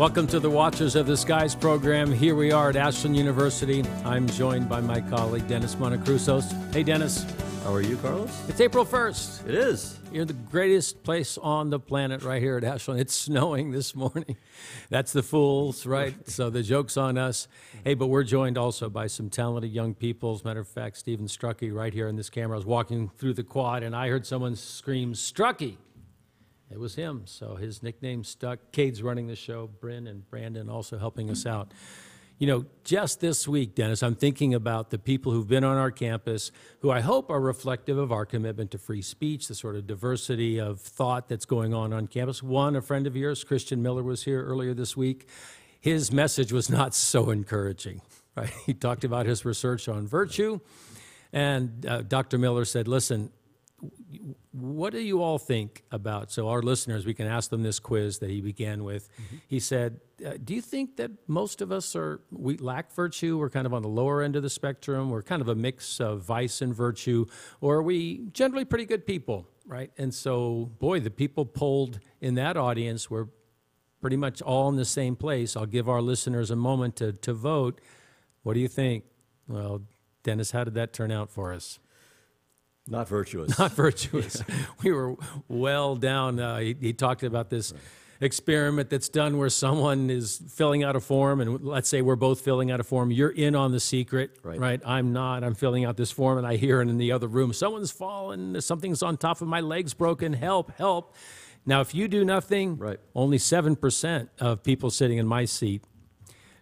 Welcome to the Watchers of the Skies program. Here we are at Ashland University. I'm joined by my colleague Dennis Montecrusos. Hey, Dennis. How are you, Carlos? It's April 1st. It is. You're the greatest place on the planet right here at Ashland. It's snowing this morning. That's the fools, right? so the joke's on us. Hey, but we're joined also by some talented young people. As a matter of fact, Stephen Strucky right here in this camera. I was walking through the quad and I heard someone scream, Strucky. It was him, so his nickname stuck. Cade's running the show, Bryn and Brandon also helping us out. You know, just this week, Dennis, I'm thinking about the people who've been on our campus who I hope are reflective of our commitment to free speech, the sort of diversity of thought that's going on on campus. One, a friend of yours, Christian Miller, was here earlier this week. His message was not so encouraging, right? He talked about his research on virtue, and uh, Dr. Miller said, listen, what do you all think about? So, our listeners, we can ask them this quiz that he began with. Mm-hmm. He said, uh, Do you think that most of us are, we lack virtue? We're kind of on the lower end of the spectrum. We're kind of a mix of vice and virtue. Or are we generally pretty good people, right? And so, boy, the people polled in that audience were pretty much all in the same place. I'll give our listeners a moment to, to vote. What do you think? Well, Dennis, how did that turn out for us? Not virtuous. Not virtuous. Yeah. We were well down. Uh, he, he, talked about this right. experiment that's done where someone is filling out a form, and let's say we're both filling out a form. You're in on the secret, right? right? I'm not. I'm filling out this form, and I hear it in the other room, someone's fallen. Something's on top of my legs broken. Help! Help! Now, if you do nothing, right. only seven percent of people sitting in my seat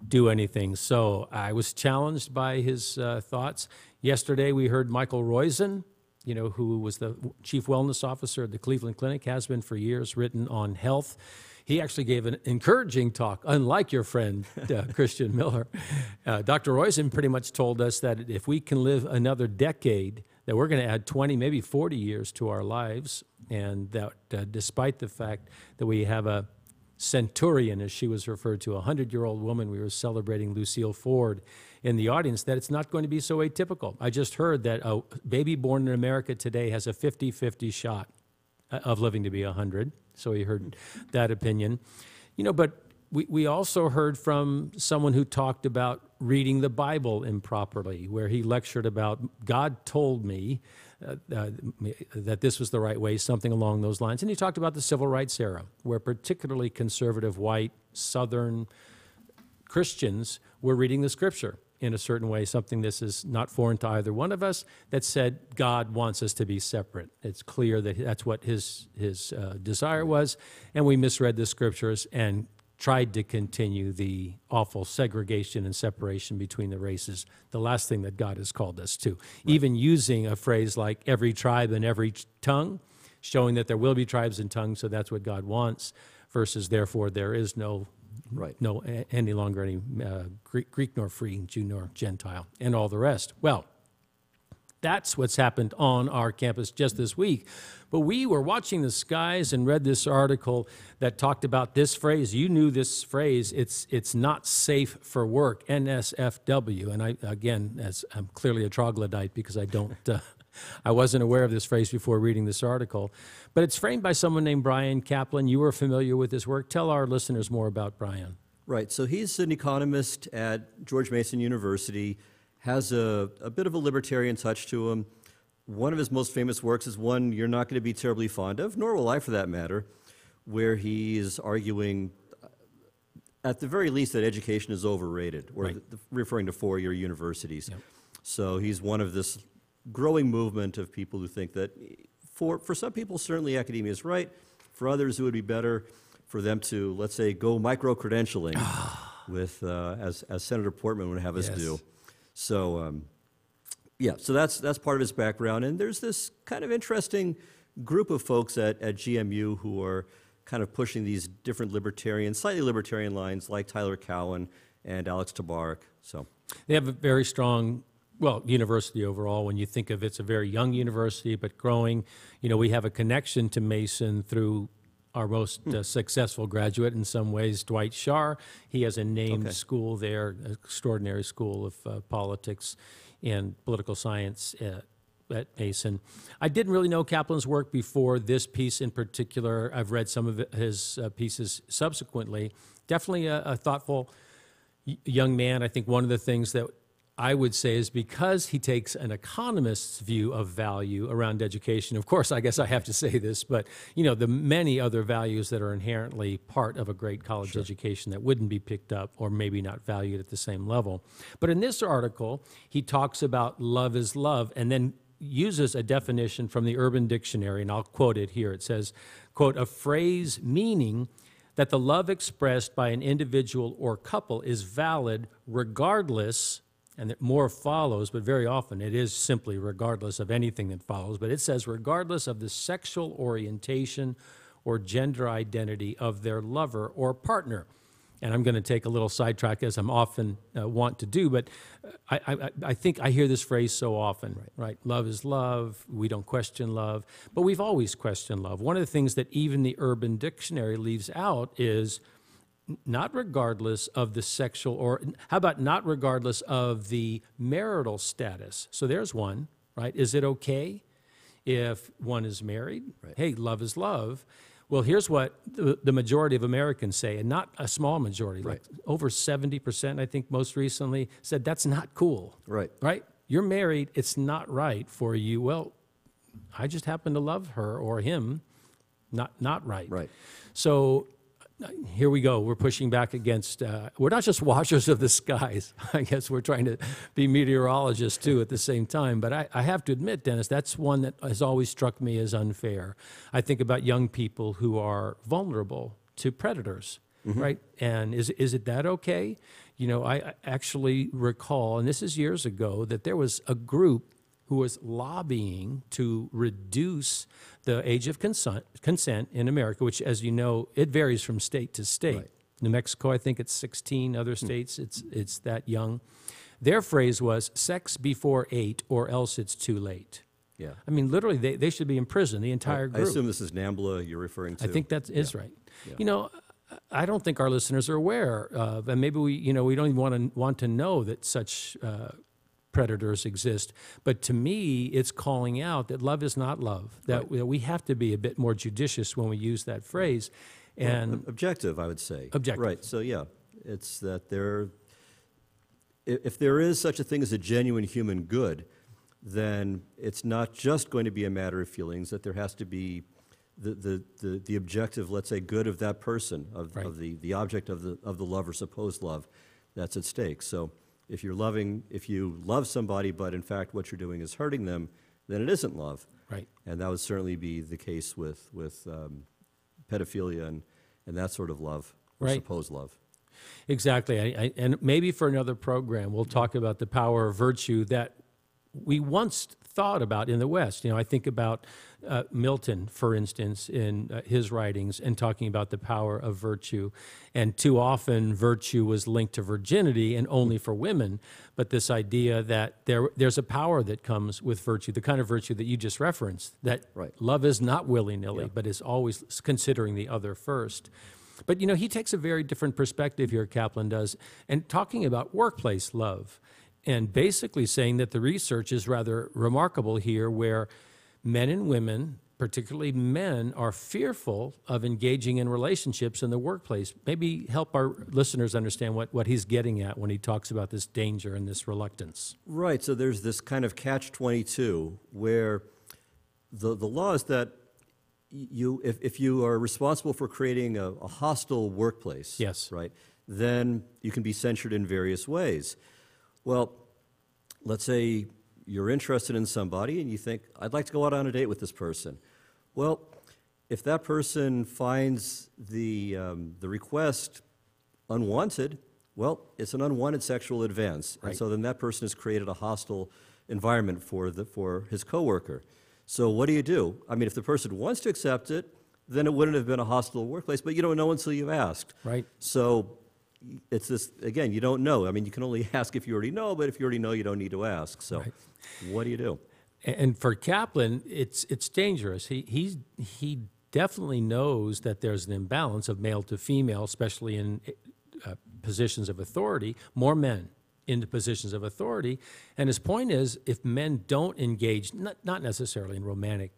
do anything. So I was challenged by his uh, thoughts. Yesterday, we heard Michael Roizen you know, who was the chief wellness officer at the Cleveland Clinic, has been for years, written on health. He actually gave an encouraging talk, unlike your friend uh, Christian Miller. Uh, Dr. Roizen pretty much told us that if we can live another decade, that we're going to add 20, maybe 40 years to our lives, and that uh, despite the fact that we have a centurion, as she was referred to, a 100 year old woman, we were celebrating Lucille Ford in the audience that it's not going to be so atypical. I just heard that a baby born in America today has a 50 50 shot uh, of living to be 100. So he heard that opinion. You know, but we, we also heard from someone who talked about reading the Bible improperly, where he lectured about God told me uh, uh, that this was the right way, something along those lines. And he talked about the civil rights era, where particularly conservative, white, Southern Christians were reading the scripture in a certain way, something this is not foreign to either one of us, that said God wants us to be separate. It's clear that that's what his, his uh, desire was, and we misread the scriptures and tried to continue the awful segregation and separation between the races, the last thing that God has called us to. Right. Even using a phrase like every tribe and every tongue, showing that there will be tribes and tongues, so that's what God wants, versus therefore there is no Right. No, any longer any uh, Greek, Greek nor free, Jew nor Gentile, and all the rest. Well, that's what's happened on our campus just this week. But we were watching the skies and read this article that talked about this phrase. You knew this phrase. It's it's not safe for work. NSFW. And I again, as I'm clearly a troglodyte because I don't. Uh, I wasn't aware of this phrase before reading this article, but it's framed by someone named Bryan Caplan. You were familiar with his work. Tell our listeners more about Bryan. Right. So he's an economist at George Mason University, has a, a bit of a libertarian touch to him. One of his most famous works is one you're not going to be terribly fond of, nor will I for that matter, where he is arguing, at the very least, that education is overrated, or right. the, referring to four year universities. Yep. So he's one of this growing movement of people who think that for, for some people, certainly academia is right. For others, it would be better for them to, let's say, go micro credentialing with, uh, as, as Senator Portman would have us yes. do. So, um, yeah, so that's, that's part of his background. And there's this kind of interesting group of folks at, at GMU who are kind of pushing these different libertarian, slightly libertarian lines, like Tyler Cowen and Alex Tabarrok. So they have a very strong well, university overall, when you think of it's a very young university, but growing, you know, we have a connection to Mason through our most uh, successful graduate in some ways, Dwight Schar. He has a named okay. school there, extraordinary school of uh, politics and political science at, at Mason. I didn't really know Caplan's work before this piece in particular. I've read some of his uh, pieces subsequently. definitely a, a thoughtful y- young man. I think one of the things that I would say is because he takes an economist's view of value around education. Of course, I guess I have to say this, but you know the many other values that are inherently part of a great college education that wouldn't be picked up or maybe not valued at the same level. But in this article, he talks about love is love, and then uses a definition from the Urban Dictionary, and I'll quote it here. It says, "quote a phrase meaning." That the love expressed by an individual or couple is valid regardless and that more follows, but very often it is simply regardless of anything that follows. But it says, regardless of the sexual orientation or gender identity of their lover or partner. And I'm going to take a little sidetrack as I'm often uh, want to do, but I, I, I think I hear this phrase so often, right. right? Love is love. We don't question love, but we've always questioned love. One of the things that even the Urban Dictionary leaves out is not regardless of the sexual or how about not regardless of the marital status? So there's one right? Is it okay if one is married? Right. hey love is love. Well here's what the, the, majority of americans say and not a small majority right. like over 70% i think most recently said that's not cool. Right. Right? You're married it's not right for you. Well i just happen to love her or him not not right. Right. So here we go. We're pushing back against, uh, we're not just watchers of the skies. I guess we're trying to be meteorologists too at the same time. But I, I, have to admit, Dennis, that's one that has always struck me as unfair. I think about young people who are vulnerable to predators, mm-hmm. right? And is, is it that okay? You know, I actually recall, and this is years ago, that there was a group who was lobbying to reduce the age of consent, consent in America, which, as you know, it varies from state to state. Right. New Mexico, I think it's 16. Other hmm. states, hmm. it's it's that young. Their phrase was "sex before eight, or else it's too late." Yeah. I mean, literally, they, they should be in prison. The entire I, group. I assume this is NAMBLA you're referring to. I think that is yeah. right. Yeah. You know, I don't think our listeners are aware of, and maybe we, you know, we don't even want to want to know that such uh, predators exist. But to me, it's calling out that love is not love, that, right. that we have to be a bit more judicious when we use that phrase. And well, objective, I would say. Objective. Right. So, yeah, it's that there, if there is such a thing as a genuine human good, then it's not just going to be a matter of feelings, that there has to be the, the, the, the objective, let's say, good of that person, of, right. of the, the object of the, of the love or supposed love that's at stake. So, if you're loving, if you love somebody, but in fact what you're doing is hurting them, then it isn't love. Right. And that would certainly be the case with, with um, pedophilia and, and that sort of love, right. supposed love. Exactly. I, I, and maybe for another program, we'll talk about the power of virtue that we once thought about in the West. You know, I think about uh, Milton, for instance, in uh, his writings, and talking about the power of virtue. And too often, virtue was linked to virginity and only for women. But this idea that there, there's a power that comes with virtue, the kind of virtue that you just referenced, that right. love is not willy nilly, yeah. but is always considering the other first. But you know, he takes a very different perspective here, Caplan does, and talking about workplace love and basically saying that the research is rather remarkable here, where men and women, particularly men, are fearful of engaging in relationships in the workplace. Maybe help our listeners understand what, what he's getting at when he talks about this danger and this reluctance. Right. So there's this kind of catch 22 where the, the law is that you, if, if you are responsible for creating a, a hostile workplace, yes. right, then you can be censured in various ways. Well, let's say you're interested in somebody and you think, I'd like to go out on a date with this person. Well, if that person finds the, um, the request unwanted, well, it's an unwanted sexual advance. Right. And so then that person has created a hostile environment for, the, for his coworker. So what do you do? I mean, if the person wants to accept it, then it wouldn't have been a hostile workplace, but you don't know until you've asked. Right. So it's this again you don't know. I mean you can only ask if you already know but if you already know you don't need to ask. So right. what do you do? And for caplan it's it's dangerous. He he's he definitely knows that there's an imbalance of male to female especially in uh, positions of authority more men into positions of authority. And his point is if men don't engage not, not necessarily in romantic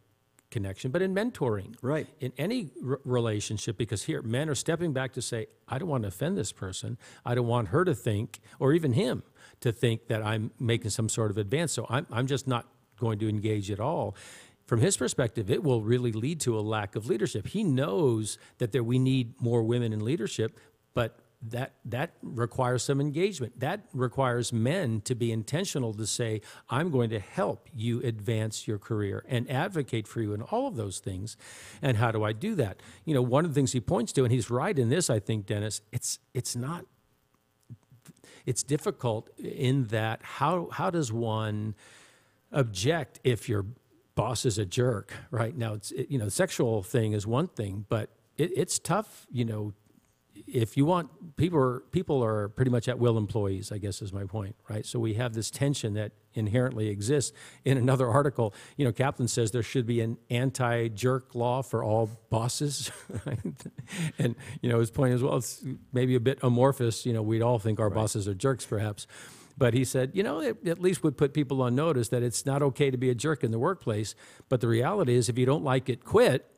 connection, but in mentoring. Right. In any r- relationship, because here men are stepping back to say, I don't want to offend this person. I don't want her to think, or even him to think that I'm making some sort of advance. So I'm, I'm just not going to engage at all. From his perspective, it will really lead to a lack of leadership. He knows that there, we need more women in leadership, but that that requires some engagement. That requires men to be intentional to say, "I'm going to help you advance your career and advocate for you in all of those things." And how do I do that? You know, one of the things he points to, and he's right in this, I think, Dennis. It's it's not. It's difficult in that how how does one object if your boss is a jerk? Right now, it's it, you know, the sexual thing is one thing, but it, it's tough. You know, if you want people are people are pretty much at will employees i guess is my point right so we have this tension that inherently exists in another article you know caplan says there should be an anti-jerk law for all bosses and you know his point is well it's maybe a bit amorphous you know we'd all think our right. bosses are jerks perhaps but he said, you know, it at least would put people on notice that it's not okay to be a jerk in the workplace. But the reality is, if you don't like it, quit,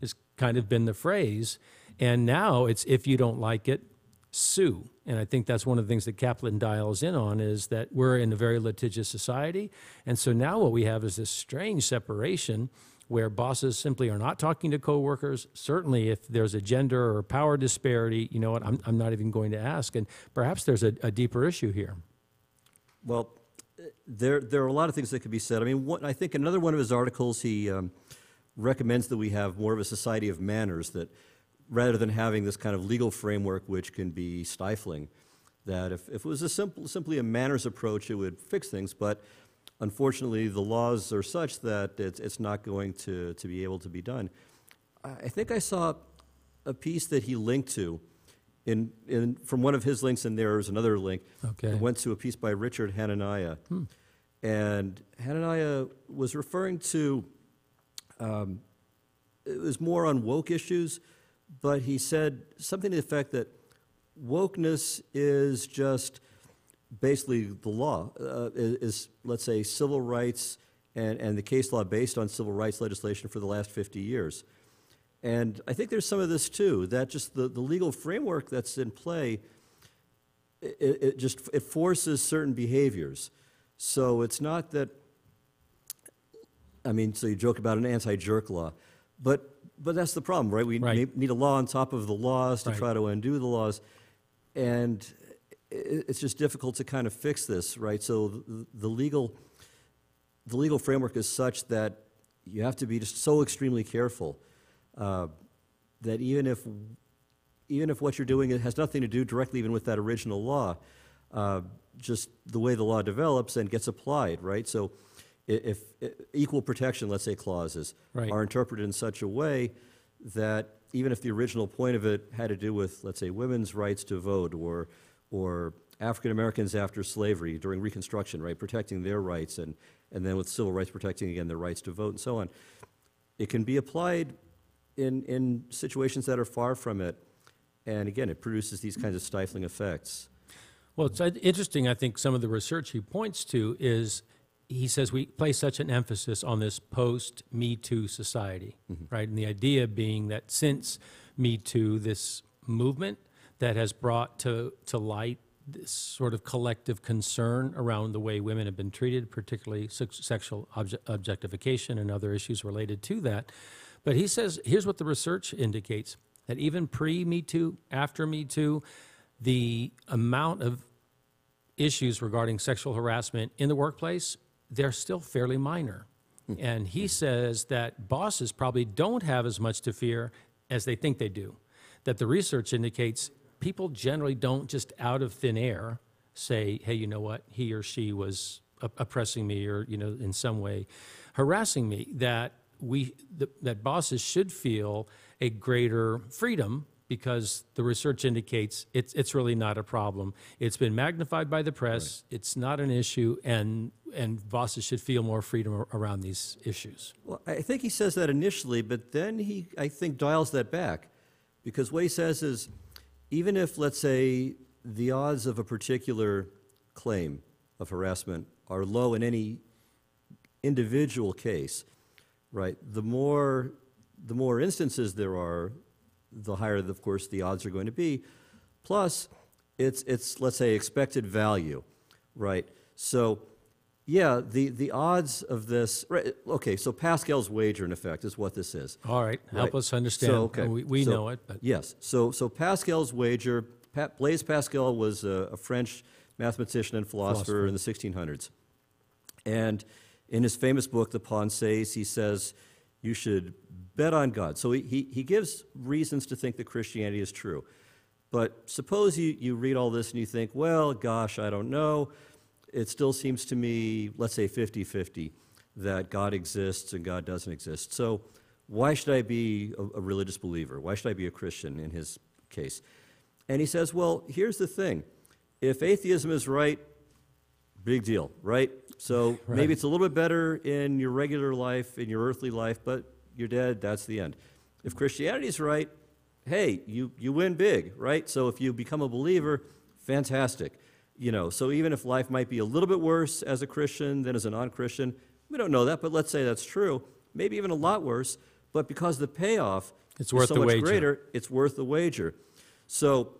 has kind of been the phrase. And now it's if you don't like it, sue. And I think that's one of the things that Caplan dials in on is that we're in a very litigious society. And so now what we have is this strange separation where bosses simply are not talking to coworkers. Certainly, if there's a gender or power disparity, you know what, I'm, I'm not even going to ask. And perhaps there's a, a deeper issue here. Well, there, there are a lot of things that could be said. I mean, what, I think another one of his articles, he um, recommends that we have more of a society of manners, that rather than having this kind of legal framework which can be stifling. That if, if it was a simple, simply a manners approach, it would fix things, but unfortunately, the laws are such that it's, it's not going to, to be able to be done. I think I saw a piece that he linked to. In, in, from one of his links, and there is another link. Okay. It went to a piece by Richard Hanania. Hmm. And Hanania was referring to, um, it was more on woke issues, but he said something to the effect that wokeness is just basically the law, uh, is, is, let's say, civil rights and, and the case law based on civil rights legislation for the last 50 years. And I think there's some of this too, that just the, the legal framework that's in play, it, it just it forces certain behaviors. So it's not that, I mean, so you joke about an anti-jerk law, but but that's the problem, right? We right. need a law on top of the laws to right. try to undo the laws, and it's just difficult to kind of fix this, right? So the, the legal the legal framework is such that you have to be just so extremely careful uh, that even if even if what you're doing has nothing to do directly even with that original law, uh, just the way the law develops and gets applied, right? So if, if equal protection, let's say, clauses right. are interpreted in such a way that even if the original point of it had to do with, let's say, women's rights to vote or, or African Americans after slavery during Reconstruction, right, protecting their rights, and, and then with civil rights protecting, again, their rights to vote and so on, it can be applied in, in situations that are far from it. And again, it produces these kinds of stifling effects. Well, it's interesting. I think some of the research he points to is he says we place such an emphasis on this post Me Too society, mm-hmm. right? And the idea being that since Me Too, this movement that has brought to, to light this sort of collective concern around the way women have been treated, particularly sexual obje- objectification and other issues related to that. But he says here's what the research indicates that even pre Me Too, after Me Too, the amount of issues regarding sexual harassment in the workplace they're still fairly minor. Hmm. And he says that bosses probably don't have as much to fear as they think they do. That the research indicates people generally don't just out of thin air say, hey, you know what, he or she was oppressing me or, you know, in some way harassing me. That we, that bosses should feel a greater freedom because the research indicates it's, it's really not a problem. It's been magnified by the press. Right. It's not an issue, and, and bosses should feel more freedom around these issues. Well, I think he says that initially, but then he, I think, dials that back. Because what he says is even if, let's say, the odds of a particular claim of harassment are low in any individual case, right? The more, the more instances there are, the higher, of course, the odds are going to be. Plus, it's, it's let's say, expected value, right? So, yeah, the, the odds of this, right, okay, so Pascal's wager, in effect, is what this is. All right, help Right. us understand. So, okay. We, we So, know it, but Yes, so, so Pascal's wager, pa- Blaise Pascal was a, a French mathematician and philosopher, Philosopher. in the 1600s. And in his famous book, The Pensées, he says, you should bet on God. So he, he, he gives reasons to think that Christianity is true. But suppose you, you read all this and you think, well, gosh, I don't know. It still seems to me, let's say 50 50, that God exists and God doesn't exist. So why should I be a, a religious believer? Why should I be a Christian in his case? And he says, well, here's the thing if atheism is right, big deal, right? So Right. maybe it's a little bit better in your regular life, in your earthly life, but you're dead, that's the end. If Christianity is right, hey, you, you win big, right? So if you become a believer, fantastic. You know, so even if life might be a little bit worse as a Christian than as a non-Christian, we don't know that, but let's say that's true, maybe even a lot worse, but because the payoff It's is worth so the much wager. greater, it's worth the wager. So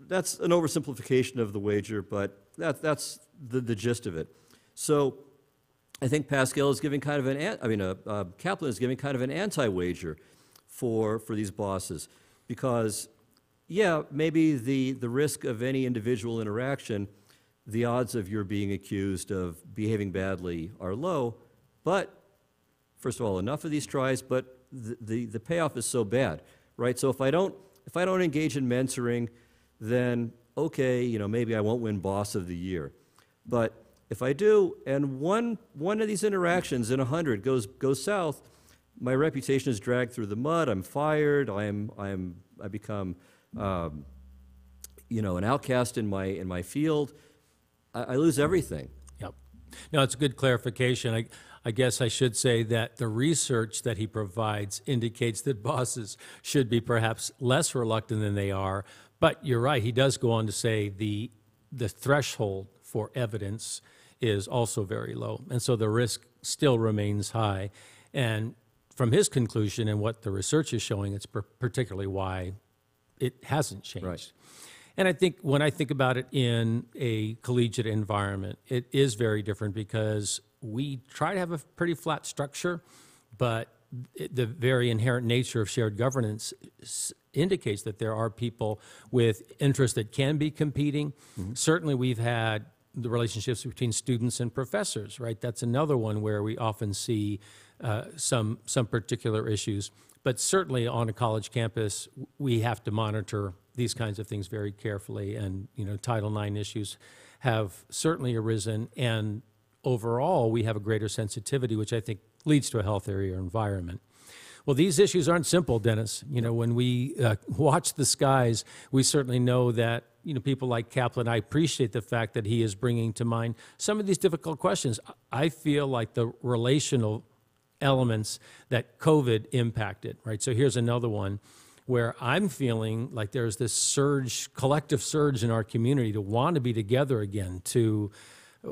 that's an oversimplification of the wager, but that, that's the, the gist of it. So I think Pascal is giving kind of an, an- I mean, uh, uh, Caplan is giving kind of an anti-wager for, for these bosses because, yeah, maybe the, the risk of any individual interaction, the odds of your being accused of behaving badly are low, but first of all, enough of these tries, but the, the, the payoff is so bad, right? So if I don't if I don't engage in mentoring, then okay, you know, maybe I won't win boss of the year. But if I do, and one one of these interactions in a hundred goes goes south, my reputation is dragged through the mud. I'm fired. I'm I'm I become um, you know an outcast in my in my field. I, I lose everything. Yep. No, it's a good clarification. I, I guess I should say that the research that he provides indicates that bosses should be perhaps less reluctant than they are. But you're right. He does go on to say the the threshold for evidence is also very low, and so the risk still remains high. And from his conclusion and what the research is showing, it's particularly why it hasn't changed. Right. And I think when I think about it in a collegiate environment, it is very different because we try to have a pretty flat structure, but the very inherent nature of shared governance indicates that there are people with interests that can be competing. Mm-hmm. Certainly, we've had the relationships between students and professors, right? That's another one where we often see uh, some some particular issues. But certainly on a college campus, we have to monitor these kinds of things very carefully. And you know, Title IX issues have certainly arisen, and overall, we have a greater sensitivity, which I think leads to a healthier environment. Well, these issues aren't simple, Dennis. You know, when we uh, watch the skies, we certainly know that, you know, people like Caplan, I appreciate the fact that he is bringing to mind some of these difficult questions. I feel like the relational elements that COVID impacted, right? So here's another one where I'm feeling like there's this surge, collective surge in our community to want to be together again, to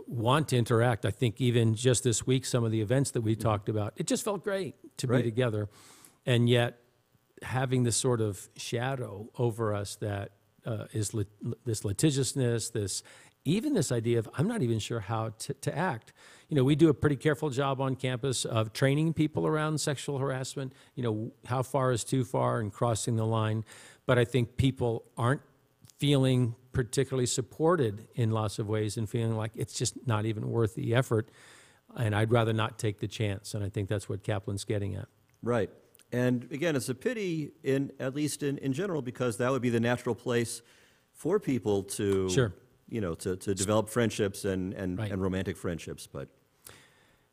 want to interact. I think even just this week, some of the events that we mm-hmm. talked about, it just felt great to Right. be together. And yet, having this sort of shadow over us that uh, is lit- this litigiousness, this even this idea of I'm not even sure how to, to act. You know, we do a pretty careful job on campus of training people around sexual harassment. You know, how far is too far and crossing the line. But I think people aren't feeling particularly supported in lots of ways and feeling like it's just not even worth the effort. And I'd rather not take the chance. And I think that's what Caplan's getting at. Right. And again, it's a pity, in at least in, in general, because that would be the natural place for people to, Sure. you know, to, to develop friendships and, and, Right. and romantic friendships. But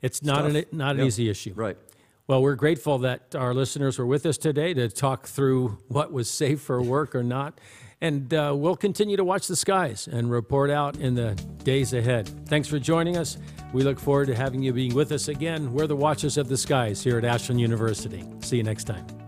It's not an, not an easy issue. right, Well, we're grateful that our listeners were with us today to talk through what was safe for work or not. And uh, we'll continue to watch the skies and report out in the days ahead. Thanks for joining us. We look forward to having you being with us again. We're the Watchers of the Skies here at Ashland University. See you next time.